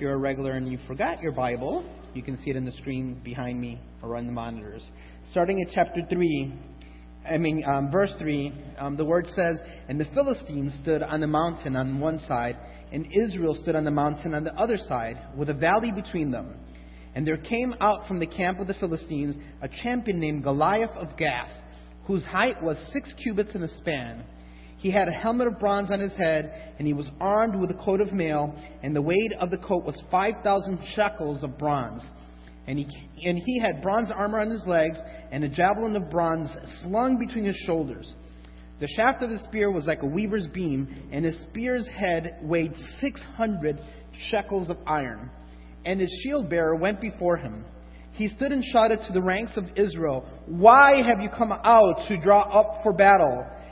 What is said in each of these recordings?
you're a regular and you forgot your Bible, you can see it in the screen behind me or on the monitors. Starting at chapter 3, I mean, um, verse 3, um, the word says, And the Philistines stood on the mountain on one side, and Israel stood on the mountain on the other side, with a valley between them. And there came out from the camp of the Philistines a champion named Goliath of Gath, whose height was six cubits and a span. He had a helmet of bronze on his head, and he was armed with a coat of mail, and the weight of the coat was 5,000 shekels of bronze. And he, and he had bronze armor on his legs, and a javelin of bronze slung between his shoulders. The shaft of his spear was like a weaver's beam, and his spear's head weighed 600 shekels of iron. And his shield bearer went before him. He stood and shouted to the ranks of Israel, Why have you come out to draw up for battle?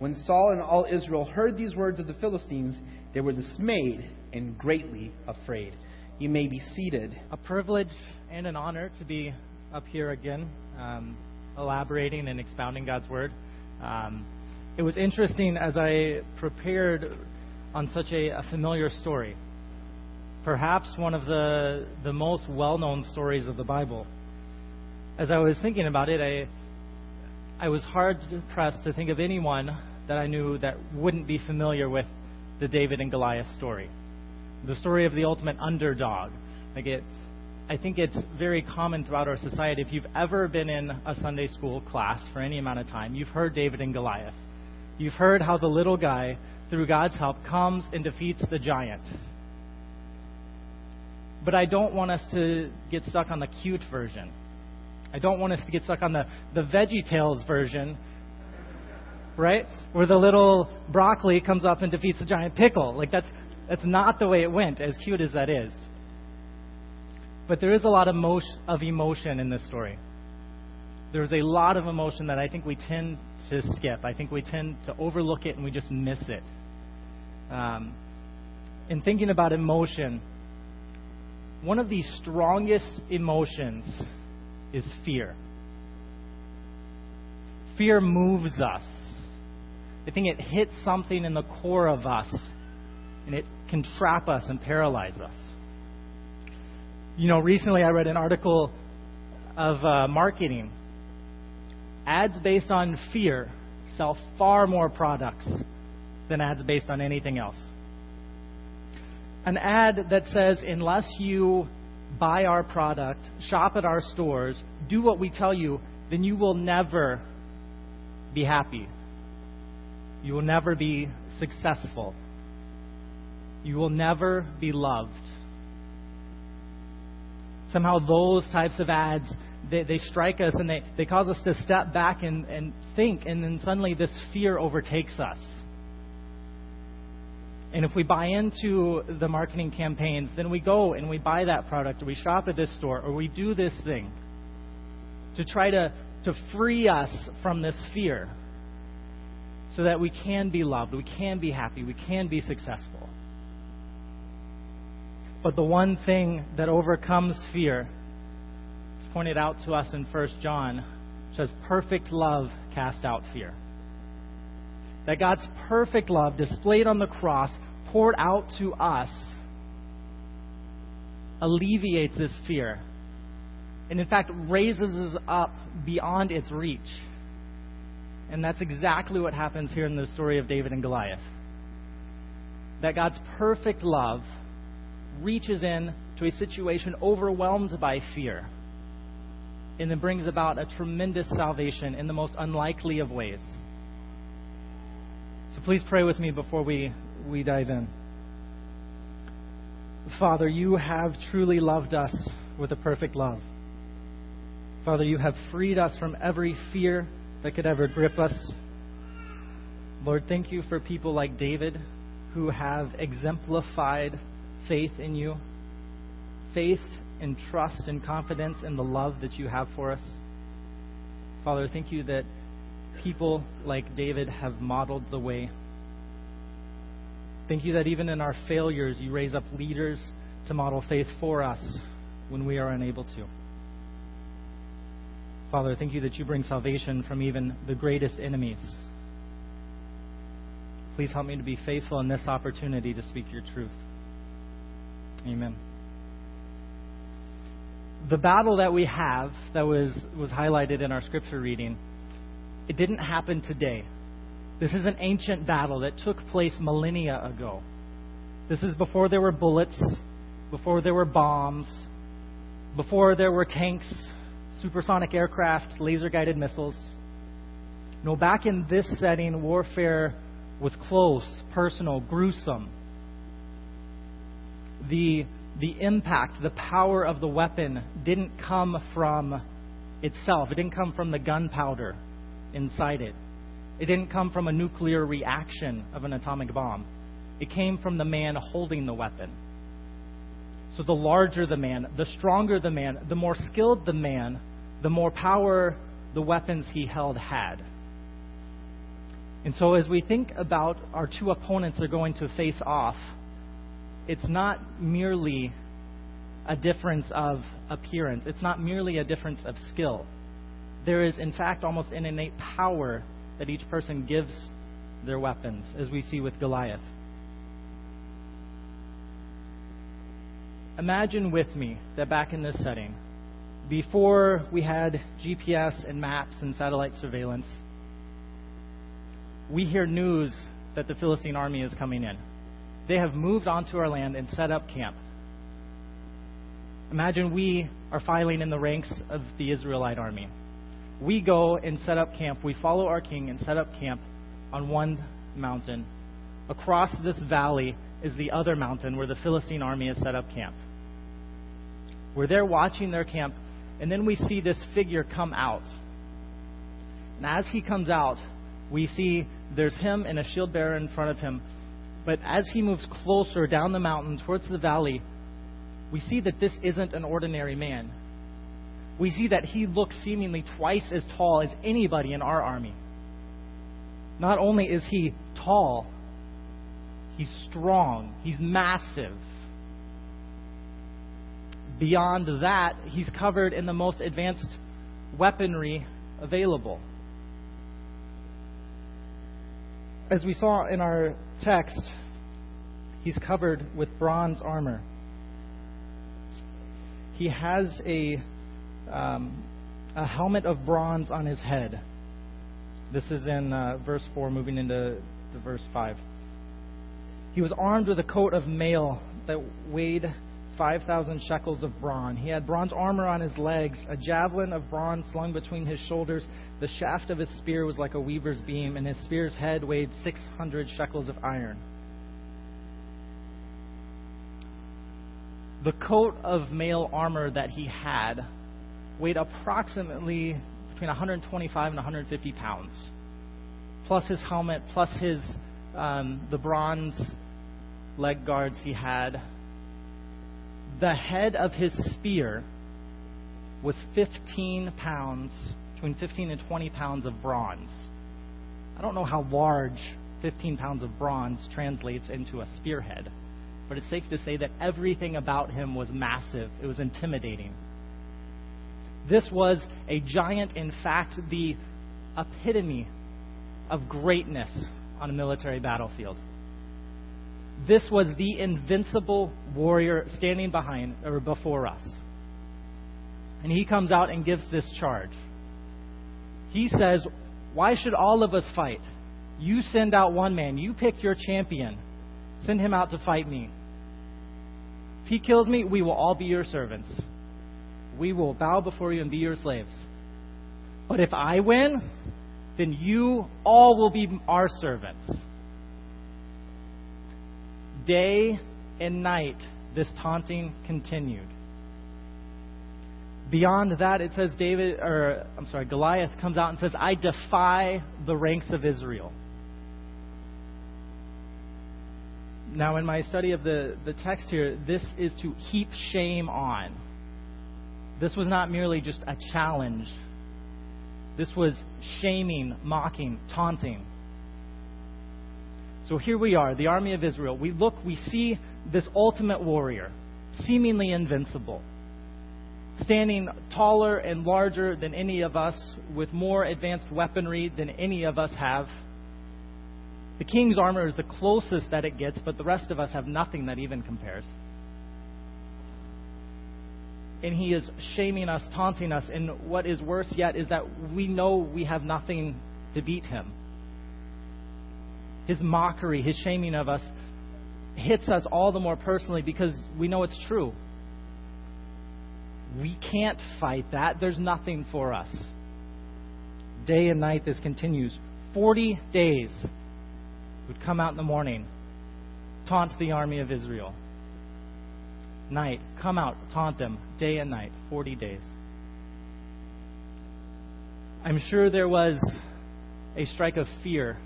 When Saul and all Israel heard these words of the Philistines, they were dismayed and greatly afraid. You may be seated. A privilege and an honor to be up here again, um, elaborating and expounding God's Word. Um, it was interesting as I prepared on such a, a familiar story, perhaps one of the, the most well known stories of the Bible. As I was thinking about it, I, I was hard pressed to think of anyone that I knew that wouldn't be familiar with the David and Goliath story, the story of the ultimate underdog. Like it, I think it's very common throughout our society. If you've ever been in a Sunday school class for any amount of time, you've heard David and Goliath. You've heard how the little guy, through God's help, comes and defeats the giant. But I don't want us to get stuck on the cute version. I don't want us to get stuck on the, the Veggie Tales version right? Where the little broccoli comes up and defeats the giant pickle. Like that's that's not the way it went, as cute as that is. But there is a lot of, of emotion in this story. There's a lot of emotion that I think we tend to skip. I think we tend to overlook it and we just miss it. Um, in thinking about emotion, one of the strongest emotions is fear. Fear moves us. I think it hits something in the core of us and it can trap us and paralyze us. You know, recently I read an article of uh, marketing. Ads based on fear sell far more products than ads based on anything else. An ad that says, unless you buy our product, shop at our stores, do what we tell you, then you will never be happy. You will never be successful. You will never be loved. Somehow, those types of ads, they, they strike us and they, they cause us to step back and, and think, and then suddenly this fear overtakes us. And if we buy into the marketing campaigns, then we go and we buy that product, or we shop at this store, or we do this thing to try to, to free us from this fear so that we can be loved, we can be happy, we can be successful. But the one thing that overcomes fear is pointed out to us in 1 John, says, Perfect love casts out fear. That God's perfect love displayed on the cross, poured out to us, alleviates this fear. And in fact, raises us up beyond its reach. And that's exactly what happens here in the story of David and Goliath. That God's perfect love reaches in to a situation overwhelmed by fear and then brings about a tremendous salvation in the most unlikely of ways. So please pray with me before we, we dive in. Father, you have truly loved us with a perfect love. Father, you have freed us from every fear that could ever grip us. Lord, thank you for people like David who have exemplified faith in you, faith and trust and confidence in the love that you have for us. Father, thank you that people like David have modeled the way. Thank you that even in our failures, you raise up leaders to model faith for us when we are unable to. Father, thank you that you bring salvation from even the greatest enemies. Please help me to be faithful in this opportunity to speak your truth. Amen. The battle that we have that was, was highlighted in our scripture reading, it didn't happen today. This is an ancient battle that took place millennia ago. This is before there were bullets, before there were bombs, before there were tanks, supersonic aircraft, laser guided missiles. No, back in this setting, warfare was close, personal, gruesome. The, the impact, the power of the weapon didn't come from itself, it didn't come from the gunpowder inside it. It didn't come from a nuclear reaction of an atomic bomb. It came from the man holding the weapon. So the larger the man, the stronger the man, the more skilled the man, the more power the weapons he held had. And so as we think about our two opponents are going to face off, it's not merely a difference of appearance. It's not merely a difference of skill. There is, in fact, almost an innate power that each person gives their weapons, as we see with Goliath. Imagine with me that back in this setting, before we had GPS and maps and satellite surveillance, we hear news that the Philistine army is coming in. They have moved onto our land and set up camp. Imagine we are filing in the ranks of the Israelite army. We go and set up camp. We follow our king and set up camp on one mountain. Across this valley is the other mountain where the Philistine army has set up camp. We're there watching their camp and then we see this figure come out. And as he comes out, we see there's him and a shield bearer in front of him. But as he moves closer down the mountain towards the valley, we see that this isn't an ordinary man. We see that he looks seemingly twice as tall as anybody in our army. Not only is he tall, he's strong, he's massive. Beyond that, he's covered in the most advanced weaponry available. As we saw in our text, he's covered with bronze armor. He has a, um, a helmet of bronze on his head. This is in uh, verse 4, moving into verse 5. He was armed with a coat of mail that weighed 5,000 shekels of bronze. He had bronze armor on his legs, a javelin of bronze slung between his shoulders. The shaft of his spear was like a weaver's beam, and his spear's head weighed 600 shekels of iron. The coat of mail armor that he had weighed approximately between 125 and 150 pounds, plus his helmet, plus his um, the bronze leg guards he had, the head of his spear was 15 pounds, between 15 and 20 pounds of bronze. I don't know how large 15 pounds of bronze translates into a spearhead, but it's safe to say that everything about him was massive. It was intimidating. This was a giant, in fact, the epitome of greatness on a military battlefield. This was the invincible warrior standing behind or before us. And he comes out and gives this charge. He says, Why should all of us fight? You send out one man. You pick your champion. Send him out to fight me. If he kills me, we will all be your servants. We will bow before you and be your slaves. But if I win, then you all will be our servants. Day and night, this taunting continued. Beyond that, it says David, or I'm sorry, Goliath comes out and says, I defy the ranks of Israel. Now, in my study of the, the text here, this is to heap shame on. This was not merely just a challenge. This was shaming, mocking, taunting. So here we are, the army of Israel. We look, we see this ultimate warrior, seemingly invincible, standing taller and larger than any of us, with more advanced weaponry than any of us have. The king's armor is the closest that it gets, but the rest of us have nothing that even compares. And he is shaming us, taunting us, and what is worse yet is that we know we have nothing to beat him. His mockery, his shaming of us hits us all the more personally because we know it's true. We can't fight that. There's nothing for us. Day and night this continues. 40 days would come out in the morning, taunt the army of Israel. Night, come out, taunt them, day and night, 40 days. I'm sure there was a strike of fear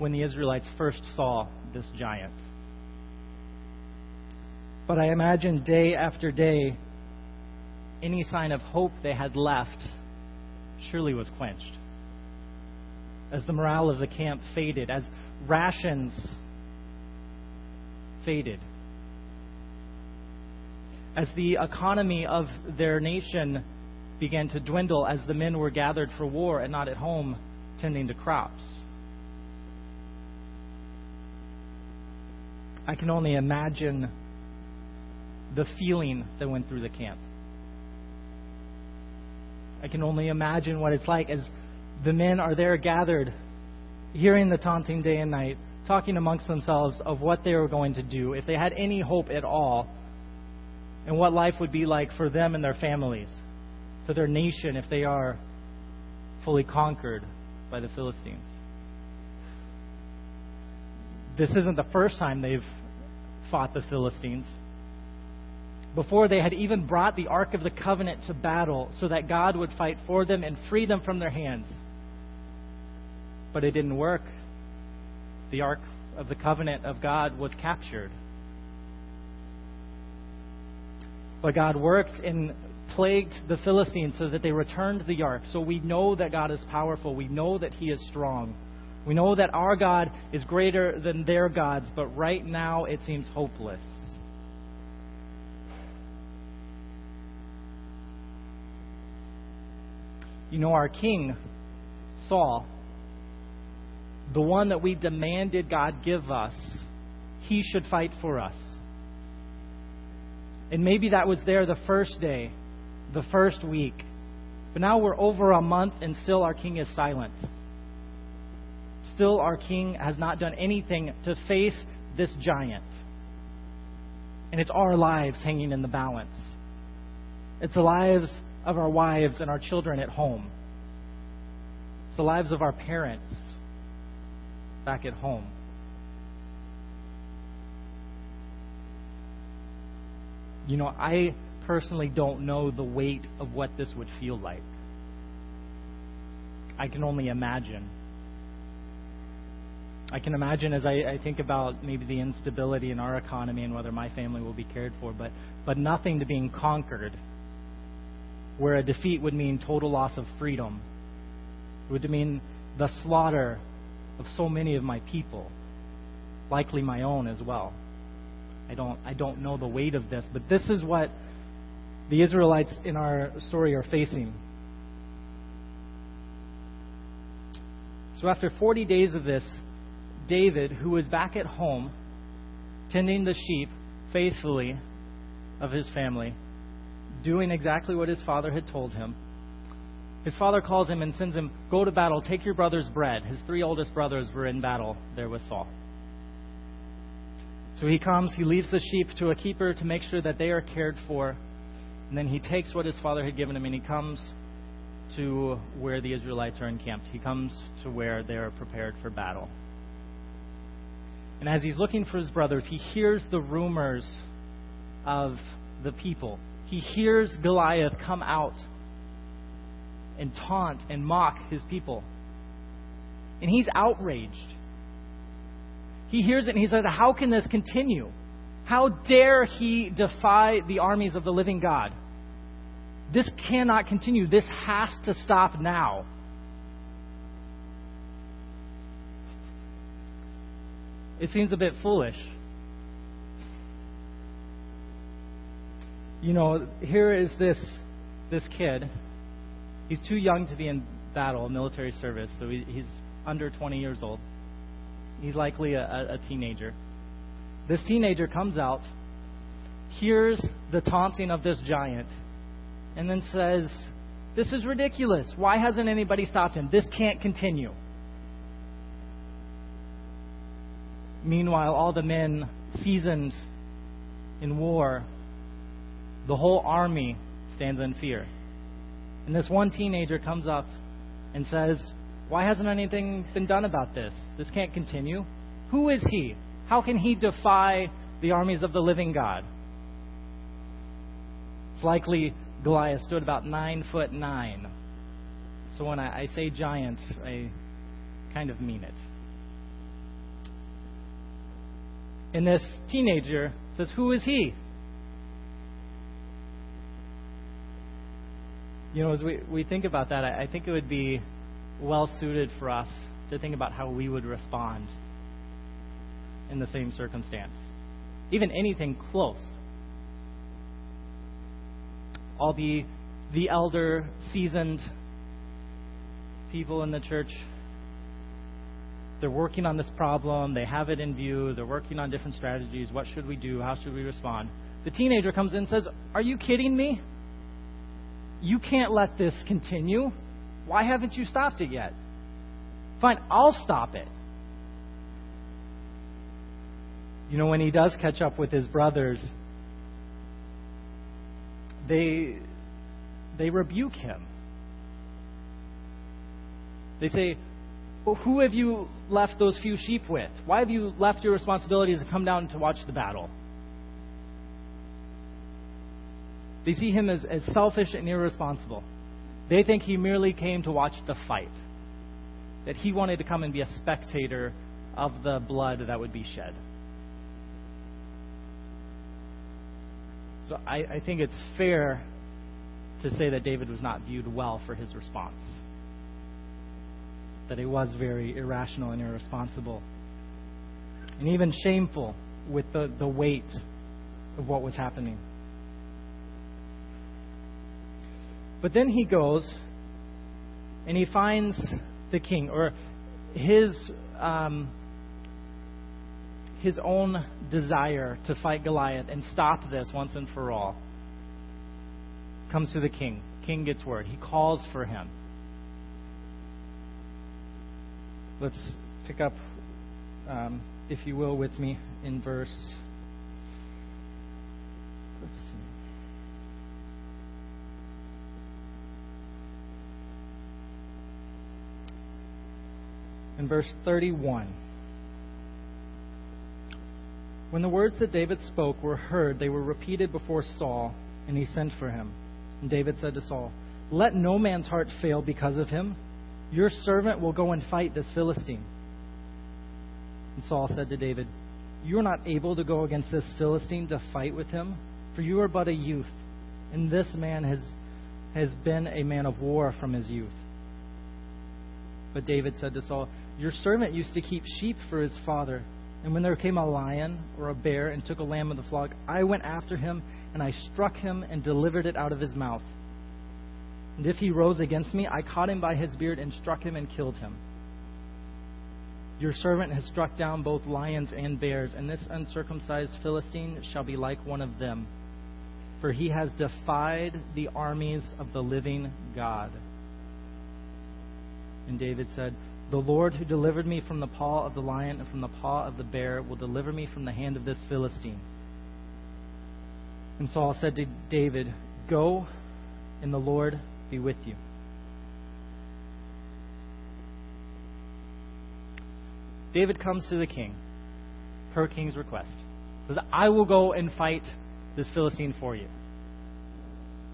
when the Israelites first saw this giant. But I imagine day after day, any sign of hope they had left surely was quenched as the morale of the camp faded, as rations faded, as the economy of their nation began to dwindle, as the men were gathered for war and not at home tending to crops. I can only imagine the feeling that went through the camp. I can only imagine what it's like as the men are there gathered, hearing the taunting day and night, talking amongst themselves of what they were going to do, if they had any hope at all, and what life would be like for them and their families, for their nation if they are fully conquered by the Philistines. This isn't the first time they've fought the Philistines. Before they had even brought the Ark of the Covenant to battle so that God would fight for them and free them from their hands. But it didn't work. The Ark of the Covenant of God was captured. But God worked and plagued the Philistines so that they returned the ark. So we know that God is powerful. We know that He is strong. We know that our God is greater than their gods, but right now it seems hopeless. You know, our king, Saul, the one that we demanded God give us, he should fight for us. And maybe that was there the first day, the first week. But now we're over a month and still our king is silent. Still, our king has not done anything to face this giant. And it's our lives hanging in the balance. It's the lives of our wives and our children at home. It's the lives of our parents back at home. You know, I personally don't know the weight of what this would feel like. I can only imagine. I can imagine as I, I, think about maybe the instability in our economy and whether my family will be cared for, but, but nothing to being conquered, where a defeat would mean total loss of freedom. Would mean the slaughter of so many of my people, likely my own as well. I don't, I don't know the weight of this, but this is what the Israelites in our story are facing. So after 40 days of this, David, who was back at home, tending the sheep faithfully of his family, doing exactly what his father had told him, his father calls him and sends him, Go to battle, take your brother's bread. His three oldest brothers were in battle there with Saul. So he comes, he leaves the sheep to a keeper to make sure that they are cared for. And then he takes what his father had given him and he comes to where the Israelites are encamped. He comes to where they are prepared for battle. And as he's looking for his brothers, he hears the rumors of the people. He hears Goliath come out and taunt and mock his people. And he's outraged. He hears it and he says, How can this continue? How dare he defy the armies of the living God? This cannot continue. This has to stop now. It seems a bit foolish. You know, here is this this kid. He's too young to be in battle, military service, so he, he's under 20 years old. He's likely a, a teenager. This teenager comes out, hears the taunting of this giant, and then says, This is ridiculous. Why hasn't anybody stopped him? This can't continue. Meanwhile, all the men seasoned in war, the whole army stands in fear. And this one teenager comes up and says, Why hasn't anything been done about this? This can't continue. Who is he? How can he defy the armies of the living God? It's likely Goliath stood about nine foot nine. So when I, I say giant, I kind of mean it. And this teenager says, Who is he? You know, as we, we think about that, I, I think it would be well suited for us to think about how we would respond in the same circumstance. Even anything close. All the, the elder, seasoned people in the church, they're working on this problem, they have it in view, they're working on different strategies. What should we do? How should we respond? The teenager comes in and says, Are you kidding me? You can't let this continue. Why haven't you stopped it yet? Fine, I'll stop it. You know, when he does catch up with his brothers, they, they rebuke him. They say, well, Who have you left those few sheep with? Why have you left your responsibilities to come down to watch the battle? They see him as, as selfish and irresponsible. They think he merely came to watch the fight, that he wanted to come and be a spectator of the blood that would be shed. So I, I think it's fair to say that David was not viewed well for his response. That he was very irrational and irresponsible. And even shameful with the, the weight of what was happening. But then he goes and he finds the king, or his um, his own desire to fight Goliath and stop this once and for all comes to the king. King gets word. He calls for him. Let's pick up, um, if you will, with me in verse. Let's see. in verse 31. When the words that David spoke were heard, they were repeated before Saul, and he sent for him. And David said to Saul, Let no man's heart fail because of him. Your servant will go and fight this Philistine. And Saul said to David, You are not able to go against this Philistine to fight with him, for you are but a youth, and this man has, has been a man of war from his youth. But David said to Saul, Your servant used to keep sheep for his father. And when there came a lion or a bear and took a lamb of the flock, I went after him, and I struck him and delivered it out of his mouth. And if he rose against me, I caught him by his beard and struck him and killed him. Your servant has struck down both lions and bears, and this uncircumcised Philistine shall be like one of them, for he has defied the armies of the living God. And David said, The Lord who delivered me from the paw of the lion and from the paw of the bear will deliver me from the hand of this Philistine. And Saul said to David, Go, and the Lord be with you. David comes to the king, per king's request. Says, I will go and fight this Philistine for you.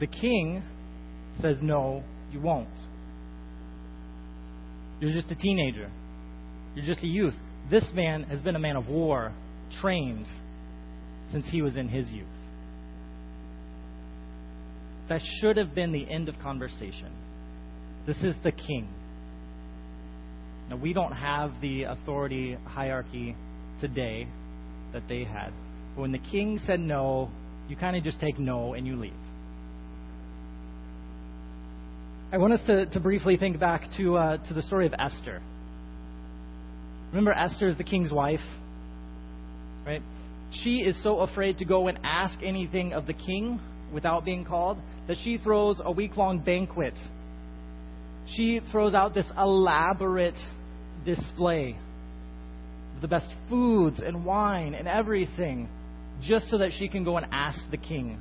The king says, No, you won't. You're just a teenager. You're just a youth. This man has been a man of war, trained since he was in his youth. That should have been the end of conversation. This is the king. Now, we don't have the authority hierarchy today that they had. But when the king said no, you kind of just take no and you leave. I want us to, to briefly think back to, uh, to the story of Esther. Remember, Esther is the king's wife, right? She is so afraid to go and ask anything of the king without being called that she throws a week long banquet. She throws out this elaborate display of the best foods and wine and everything just so that she can go and ask the king.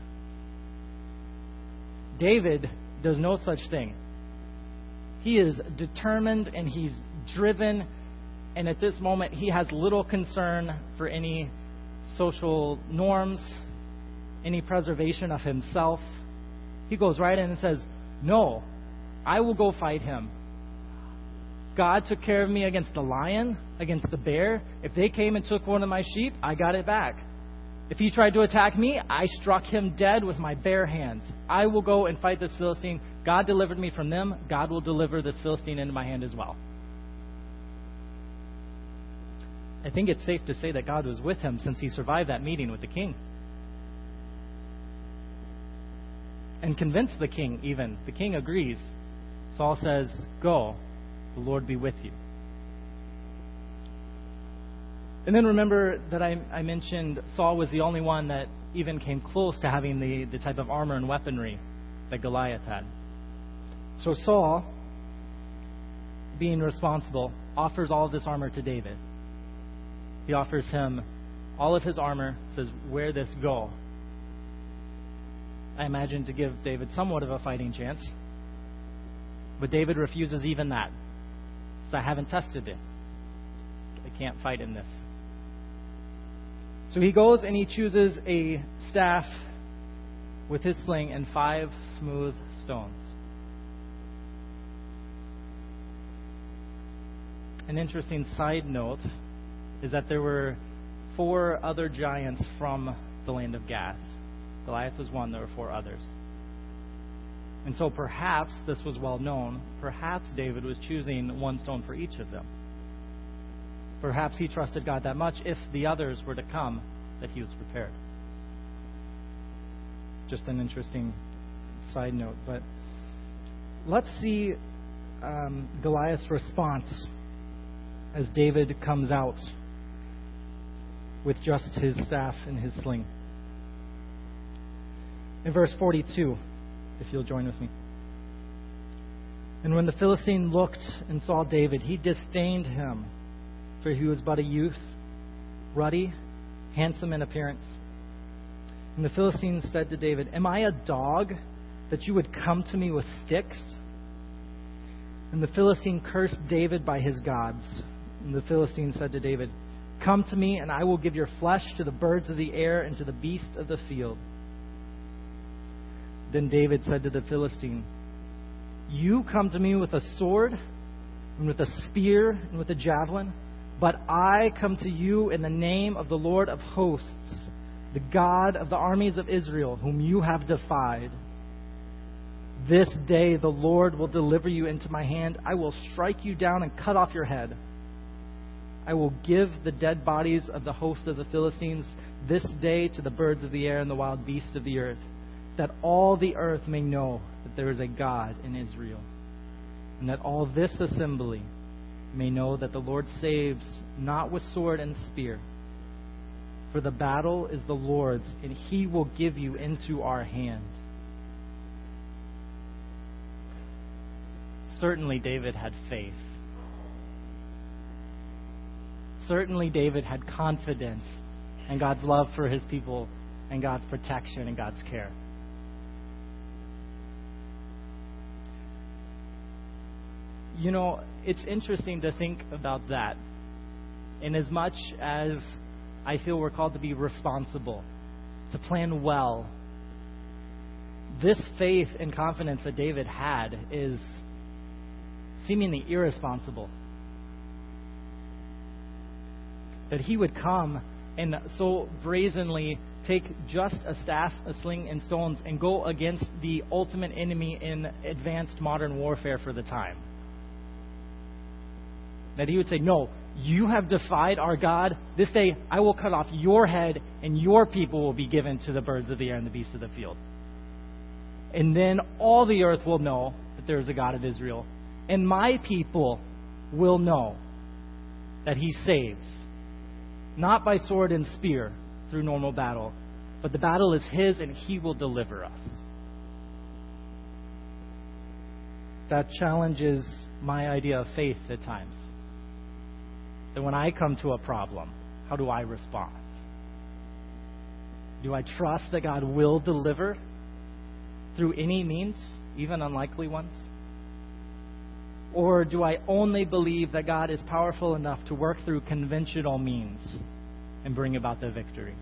David does no such thing. He is determined and he's driven, and at this moment, he has little concern for any social norms, any preservation of himself. He goes right in and says, No, I will go fight him. God took care of me against the lion, against the bear. If they came and took one of my sheep, I got it back. If he tried to attack me, I struck him dead with my bare hands. I will go and fight this Philistine. God delivered me from them. God will deliver this Philistine into my hand as well. I think it's safe to say that God was with him since he survived that meeting with the king. And convince the king, even. The king agrees. Saul says, Go, the Lord be with you. And then remember that I, I, mentioned Saul was the only one that even came close to having the, the type of armor and weaponry that Goliath had. So Saul, being responsible, offers all of this armor to David. He offers him all of his armor, says, Wear this, go. I imagine to give David somewhat of a fighting chance. But David refuses even that. So I haven't tested it. I can't fight in this. So he goes and he chooses a staff with his sling and five smooth stones. An interesting side note is that there were four other giants from the land of Gath. Goliath was one, there were four others. And so perhaps this was well known. Perhaps David was choosing one stone for each of them. Perhaps he trusted God that much if the others were to come that he was prepared. Just an interesting side note. But let's see um, Goliath's response as David comes out with just his staff and his sling. In verse 42, if you'll join with me. And when the Philistine looked and saw David, he disdained him, for he was but a youth, ruddy, handsome in appearance. And the Philistine said to David, Am I a dog that you would come to me with sticks? And the Philistine cursed David by his gods. And the Philistine said to David, Come to me, and I will give your flesh to the birds of the air and to the beasts of the field. Then David said to the Philistine, You come to me with a sword, and with a spear, and with a javelin, but I come to you in the name of the Lord of hosts, the God of the armies of Israel, whom you have defied. This day the Lord will deliver you into my hand. I will strike you down and cut off your head. I will give the dead bodies of the hosts of the Philistines this day to the birds of the air and the wild beasts of the earth, that all the earth may know that there is a God in Israel, and that all this assembly may know that the Lord saves not with sword and spear. For the battle is the Lord's, and he will give you into our hand. Certainly, David had faith certainly David had confidence in God's love for his people and God's protection and God's care. You know, it's interesting to think about that. In as much as I feel we're called to be responsible, to plan well, this faith and confidence that David had is seemingly irresponsible that he would come and so brazenly take just a staff, a sling, and stones and go against the ultimate enemy in advanced modern warfare for the time. That he would say, No, you have defied our God. This day I will cut off your head, and your people will be given to the birds of the air and the beasts of the field. And then all the earth will know that there is a God of Israel. And my people will know that he saves, not by sword and spear through normal battle, but the battle is his and he will deliver us. That challenges my idea of faith at times. That when I come to a problem, how do I respond? Do I trust that God will deliver through any means, even unlikely ones? Or do I only believe that God is powerful enough to work through conventional means and bring about the victory?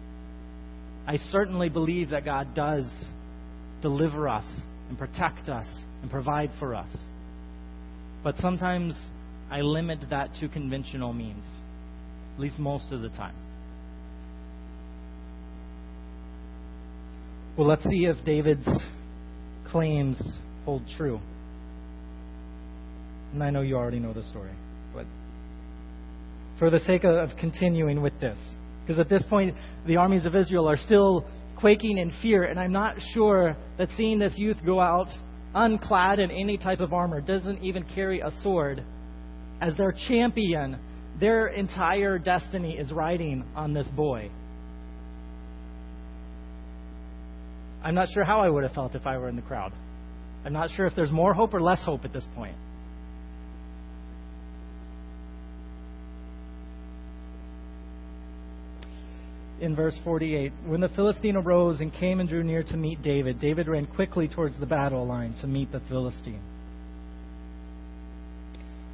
I certainly believe that God does deliver us and protect us and provide for us. But sometimes I limit that to conventional means, at least most of the time. Well, let's see if David's claims hold true. And I know you already know the story, but for the sake of continuing with this, because at this point, the armies of Israel are still quaking in fear, and I'm not sure that seeing this youth go out unclad in any type of armor, doesn't even carry a sword, as their champion, their entire destiny is riding on this boy. I'm not sure how I would have felt if I were in the crowd. I'm not sure if there's more hope or less hope at this point. in verse 48 When the Philistine arose and came and drew near to meet David, David ran quickly towards the battle line to meet the Philistine.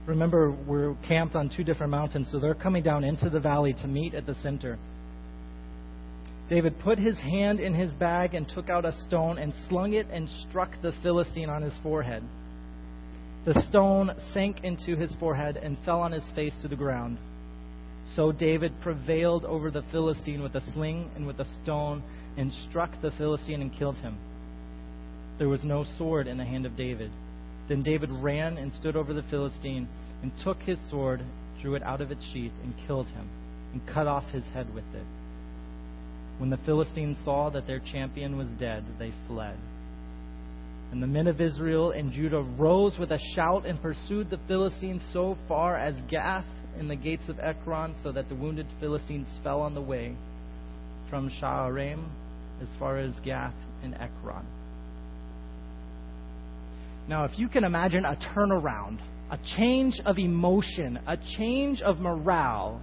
Remember, we're camped on two different mountains, so they're coming down into the valley to meet at the center. David put his hand in his bag and took out a stone and slung it and struck the Philistine on his forehead. The stone sank into his forehead and fell on his face to the ground. So David prevailed over the Philistine with a sling and with a stone and struck the Philistine and killed him. There was no sword in the hand of David. Then David ran and stood over the Philistine and took his sword, drew it out of its sheath, and killed him, and cut off his head with it. When the Philistines saw that their champion was dead, they fled. And the men of Israel and Judah rose with a shout and pursued the Philistines so far as Gath in the gates of Ekron, so that the wounded Philistines fell on the way from Shaaraim as far as Gath and Ekron. Now, if you can imagine a turnaround, a change of emotion, a change of morale,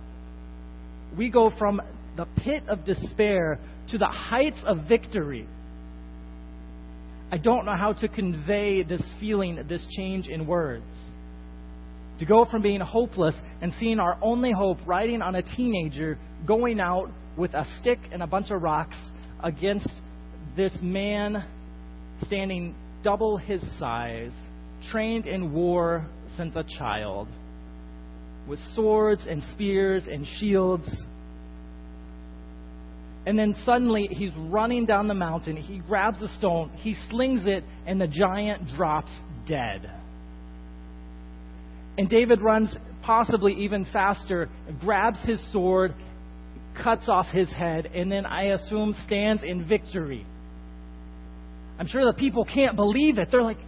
we go from the pit of despair to the heights of victory. I don't know how to convey this feeling, this change in words. To go from being hopeless and seeing our only hope riding on a teenager going out with a stick and a bunch of rocks against this man standing double his size, trained in war since a child, with swords and spears and shields. And then suddenly he's running down the mountain. He grabs a stone, he slings it, and the giant drops dead. And David runs possibly even faster, grabs his sword, cuts off his head, and then I assume stands in victory. I'm sure the people can't believe it. They're like,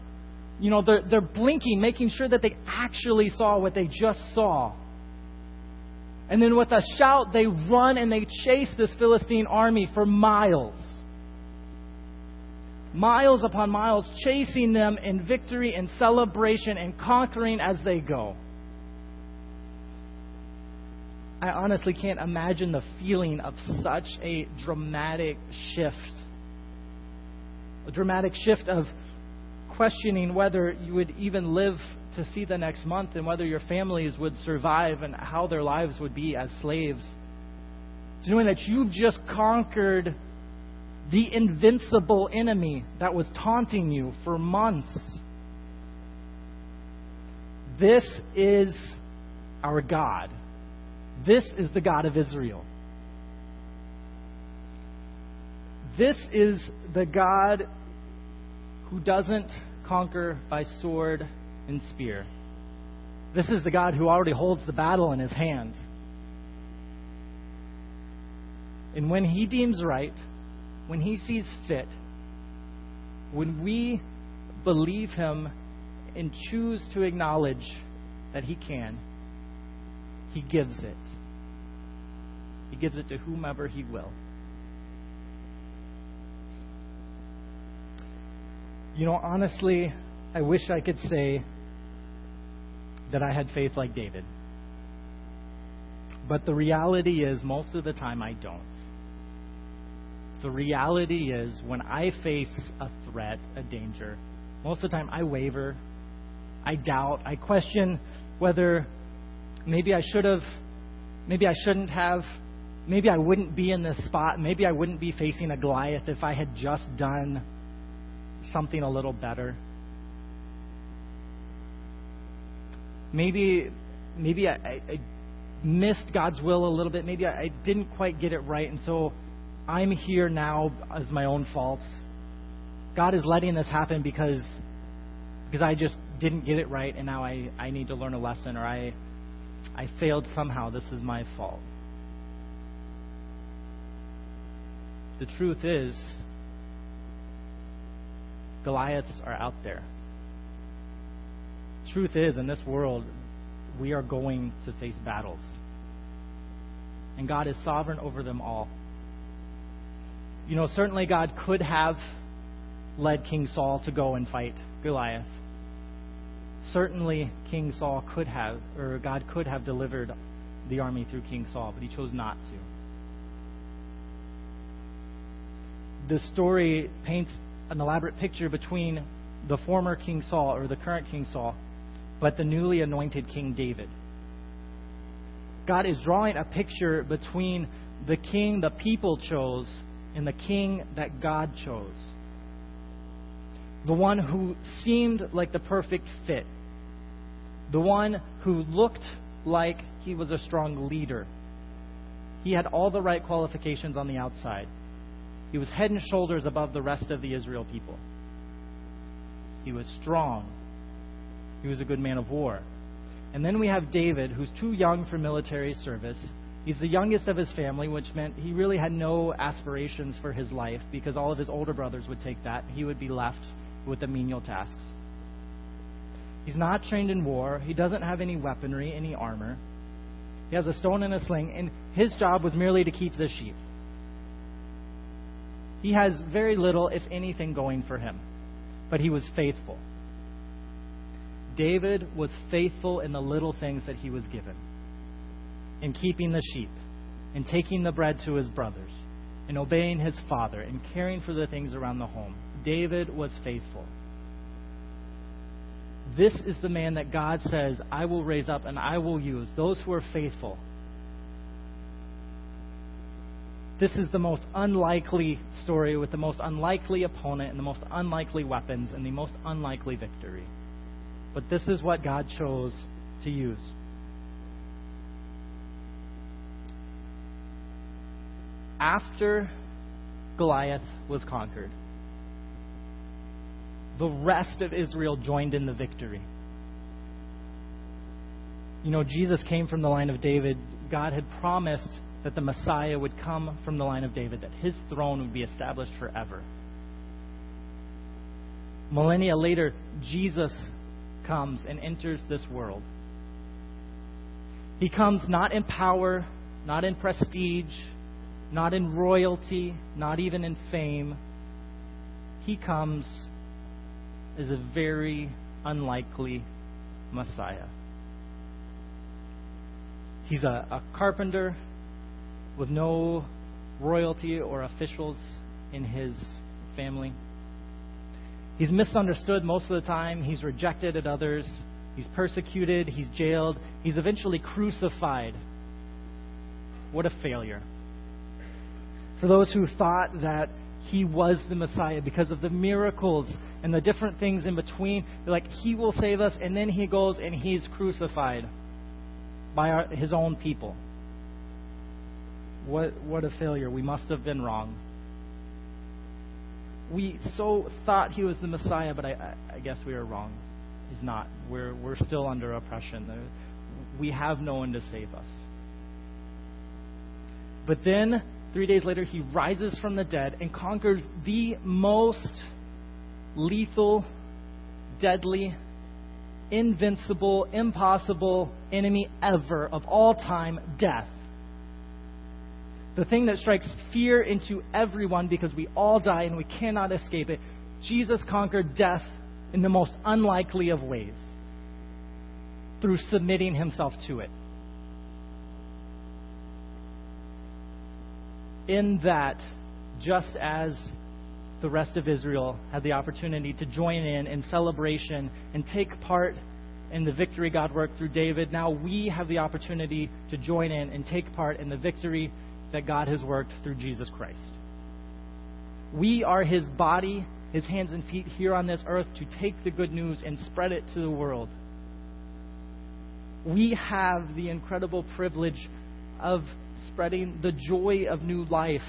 you know, they're, they're blinking, making sure that they actually saw what they just saw. And then with a shout, they run and they chase this Philistine army for miles miles upon miles, chasing them in victory and celebration and conquering as they go. I honestly can't imagine the feeling of such a dramatic shift. A dramatic shift of questioning whether you would even live to see the next month and whether your families would survive and how their lives would be as slaves. To Knowing that you've just conquered the invincible enemy that was taunting you for months. This is our God. This is the God of Israel. This is the God who doesn't conquer by sword and spear. This is the God who already holds the battle in his hand. And when he deems right, when he sees fit, when we believe him and choose to acknowledge that he can, he gives it. He gives it to whomever he will. You know, honestly, I wish I could say that I had faith like David. But the reality is, most of the time, I don't. The reality is, when I face a threat, a danger, most of the time I waver, I doubt, I question whether maybe I should have, maybe I shouldn't have, maybe I wouldn't be in this spot, maybe I wouldn't be facing a Goliath if I had just done something a little better. Maybe, maybe I, I, missed God's will a little bit. Maybe I, I didn't quite get it right, and so I'm here now as my own fault. God is letting this happen because because I just didn't get it right, and now I, I need to learn a lesson, or I I failed somehow. This is my fault. The truth is, Goliaths are out there. Truth is, in this world, we are going to face battles. And God is sovereign over them all. You know, certainly God could have led King Saul to go and fight Goliath. Certainly, King Saul could have, or God could have delivered the army through King Saul, but he chose not to. The story paints an elaborate picture between the former King Saul, or the current King Saul, but the newly anointed King David. God is drawing a picture between the king the people chose and the king that God chose. The one who seemed like the perfect fit. The one who looked like he was a strong leader. He had all the right qualifications on the outside. He was head and shoulders above the rest of the Israel people. He was strong. He was a good man of war. And then we have David, who's too young for military service. He's the youngest of his family, which meant he really had no aspirations for his life because all of his older brothers would take that. He would be left with the menial tasks. He's not trained in war. He doesn't have any weaponry, any armor. He has a stone and a sling, and his job was merely to keep the sheep. He has very little, if anything, going for him, but he was faithful. David was faithful in the little things that he was given in keeping the sheep, in taking the bread to his brothers, in obeying his father, in caring for the things around the home. David was faithful. This is the man that God says, I will raise up and I will use, those who are faithful. This is the most unlikely story with the most unlikely opponent and the most unlikely weapons and the most unlikely victory. But this is what God chose to use. After Goliath was conquered, the rest of Israel joined in the victory. You know, Jesus came from the line of David. God had promised that the Messiah would come from the line of David, that his throne would be established forever. Millennia later, Jesus comes and enters this world. He comes not in power, not in prestige, not in royalty, not even in fame. He comes as a very unlikely Messiah. He's a, a carpenter with no royalty or officials in his family. He's misunderstood most of the time. He's rejected at others. He's persecuted. He's jailed. He's eventually crucified. What a failure. For those who thought that he was the Messiah because of the miracles and the different things in between, like, he will save us, and then he goes and he's crucified by our, his own people. What, what a failure. We must have been wrong. we so thought he was the Messiah, but I, I guess we were wrong. He's not. We're, we're still under oppression. We have no one to save us. But then, three days later, he rises from the dead and conquers the most lethal, deadly, invincible, impossible enemy ever of all time death. The thing that strikes fear into everyone because we all die and we cannot escape it. Jesus conquered death in the most unlikely of ways through submitting himself to it. In that, just as the rest of Israel had the opportunity to join in in celebration and take part in the victory God worked through David, now we have the opportunity to join in and take part in the victory that God has worked through Jesus Christ. We are his body, his hands and feet here on this earth to take the good news and spread it to the world. We have the incredible privilege of spreading the joy of new life.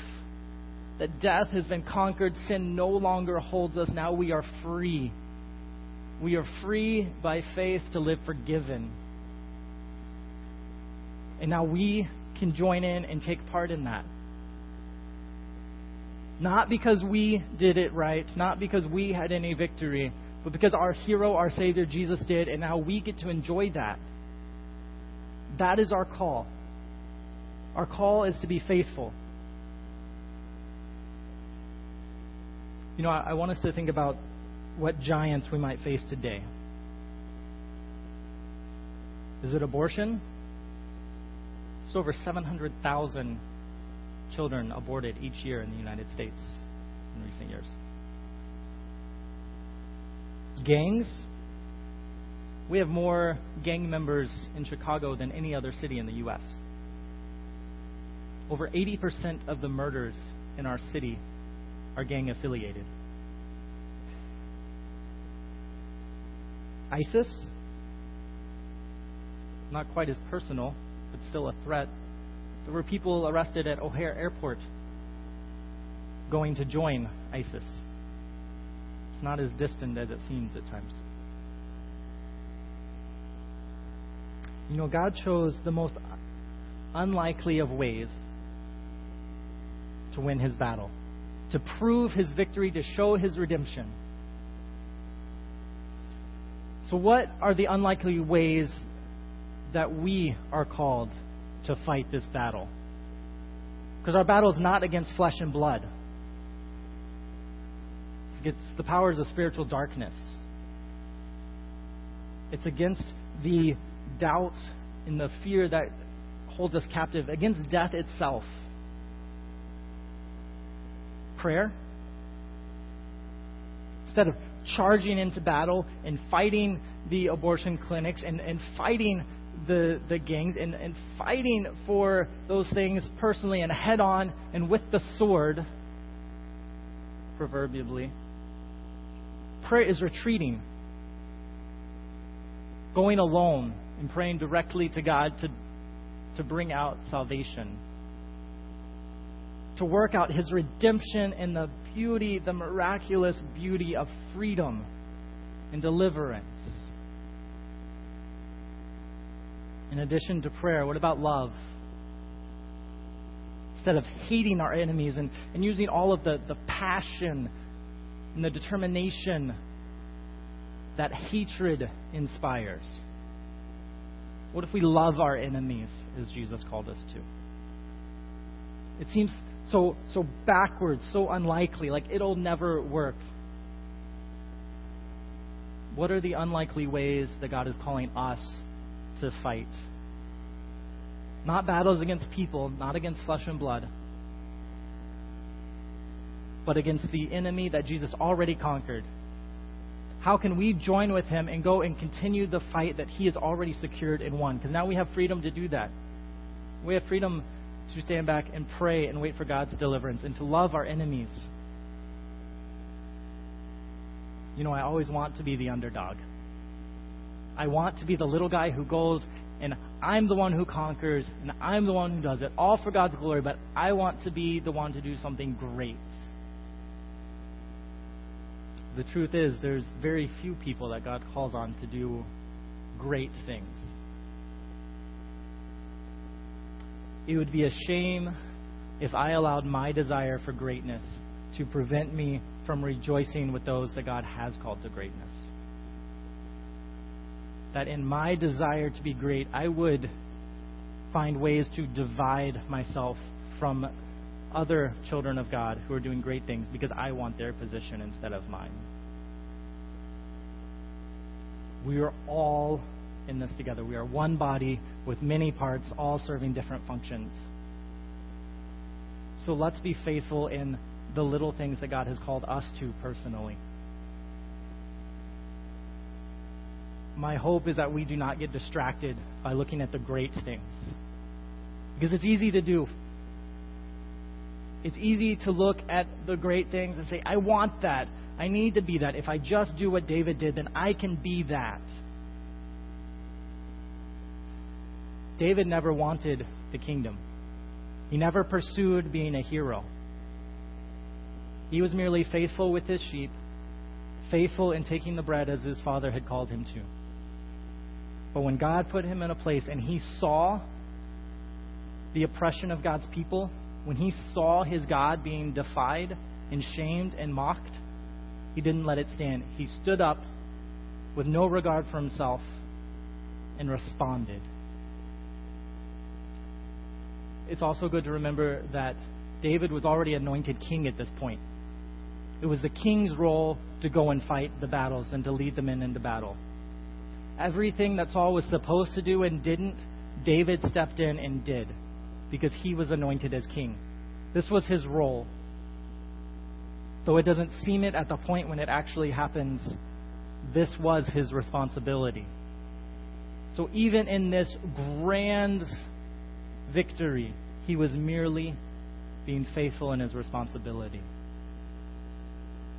That death has been conquered, sin no longer holds us. Now we are free. We are free by faith to live forgiven. And now we can join in and take part in that. Not because we did it right, not because we had any victory, but because our hero, our Savior, Jesus did, and now we get to enjoy that. That is our call. Our call is to be faithful. You know, I, I want us to think about what giants we might face today. Is it abortion? There's over 700,000 children aborted each year in the United States in recent years. Gangs. We have more gang members in Chicago than any other city in the U.S. Over 80% of the murders in our city are gang affiliated. ISIS, not quite as personal, but still a threat. There were people arrested at O'Hare Airport going to join ISIS. It's not as distant as it seems at times. You know, God chose the most unlikely of ways to win his battle, to prove his victory, to show his redemption. So, what are the unlikely ways that we are called to fight this battle. Because our battle is not against flesh and blood, it's against the powers of spiritual darkness. It's against the doubt and the fear that holds us captive, against death itself. Prayer. Instead of charging into battle and fighting the abortion clinics and, and fighting the, the gangs and, and fighting for those things personally and head on and with the sword, proverbially. Prayer is retreating, going alone and praying directly to God to, to bring out salvation, to work out His redemption and the beauty, the miraculous beauty of freedom and deliverance. In addition to prayer? What about love? Instead of hating our enemies and, and using all of the, the passion and the determination that hatred inspires. What if we love our enemies as Jesus called us to? It seems so so backwards, so unlikely, like it'll never work. What are the unlikely ways that God is calling us to fight. Not battles against people, not against flesh and blood, but against the enemy that Jesus already conquered. How can we join with him and go and continue the fight that he has already secured and won? Because now we have freedom to do that. We have freedom to stand back and pray and wait for God's deliverance and to love our enemies. You know, I always want to be the underdog. I want to be the little guy who goes and I'm the one who conquers and I'm the one who does it, all for God's glory, but I want to be the one to do something great. the truth is, there's very few people that God calls on to do great things. It would be a shame if I allowed my desire for greatness to prevent me from rejoicing with those that God has called to greatness. That in my desire to be great, I would find ways to divide myself from other children of God who are doing great things because I want their position instead of mine. We are all in this together. We are one body with many parts, all serving different functions. So let's be faithful in the little things that God has called us to personally. My hope is that we do not get distracted by looking at the great things. Because it's easy to do. It's easy to look at the great things and say, I want that. I need to be that. If I just do what David did, then I can be that. David never wanted the kingdom, he never pursued being a hero. He was merely faithful with his sheep, faithful in taking the bread as his father had called him to. But when God put him in a place and he saw the oppression of God's people, when he saw his God being defied and shamed and mocked, he didn't let it stand. He stood up with no regard for himself and responded. It's also good to remember that David was already anointed king at this point. It was the king's role to go and fight the battles and to lead the men into battle. Everything that Saul was supposed to do and didn't, David stepped in and did because he was anointed as king. This was his role. Though it doesn't seem it at the point when it actually happens, this was his responsibility. So even in this grand victory, he was merely being faithful in his responsibility.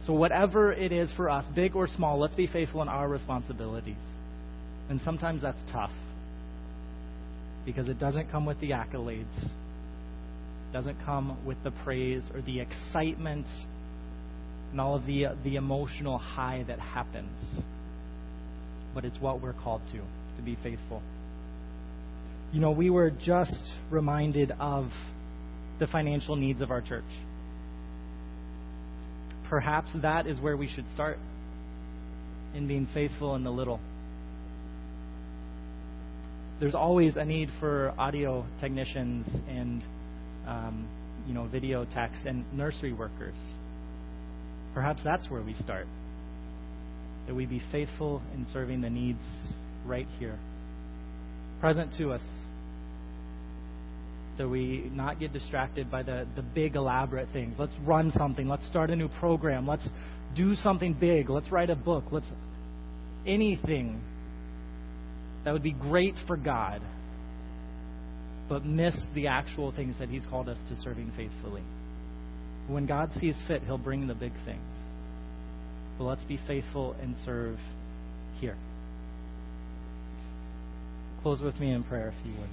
So, whatever it is for us, big or small, let's be faithful in our responsibilities. And sometimes that's tough because it doesn't come with the accolades, doesn't come with the praise or the excitement and all of the, the emotional high that happens. But it's what we're called to, to be faithful. You know, we were just reminded of the financial needs of our church. Perhaps that is where we should start in being faithful in the little. There's always a need for audio technicians and um, you know video techs and nursery workers. Perhaps that's where we start. That we be faithful in serving the needs right here, present to us that we not get distracted by the, the big, elaborate things. Let's run something. Let's start a new program. Let's do something big. Let's write a book. Let's anything that would be great for God, but miss the actual things that He's called us to serving faithfully. When God sees fit, He'll bring the big things. But let's be faithful and serve here. Close with me in prayer, if you would.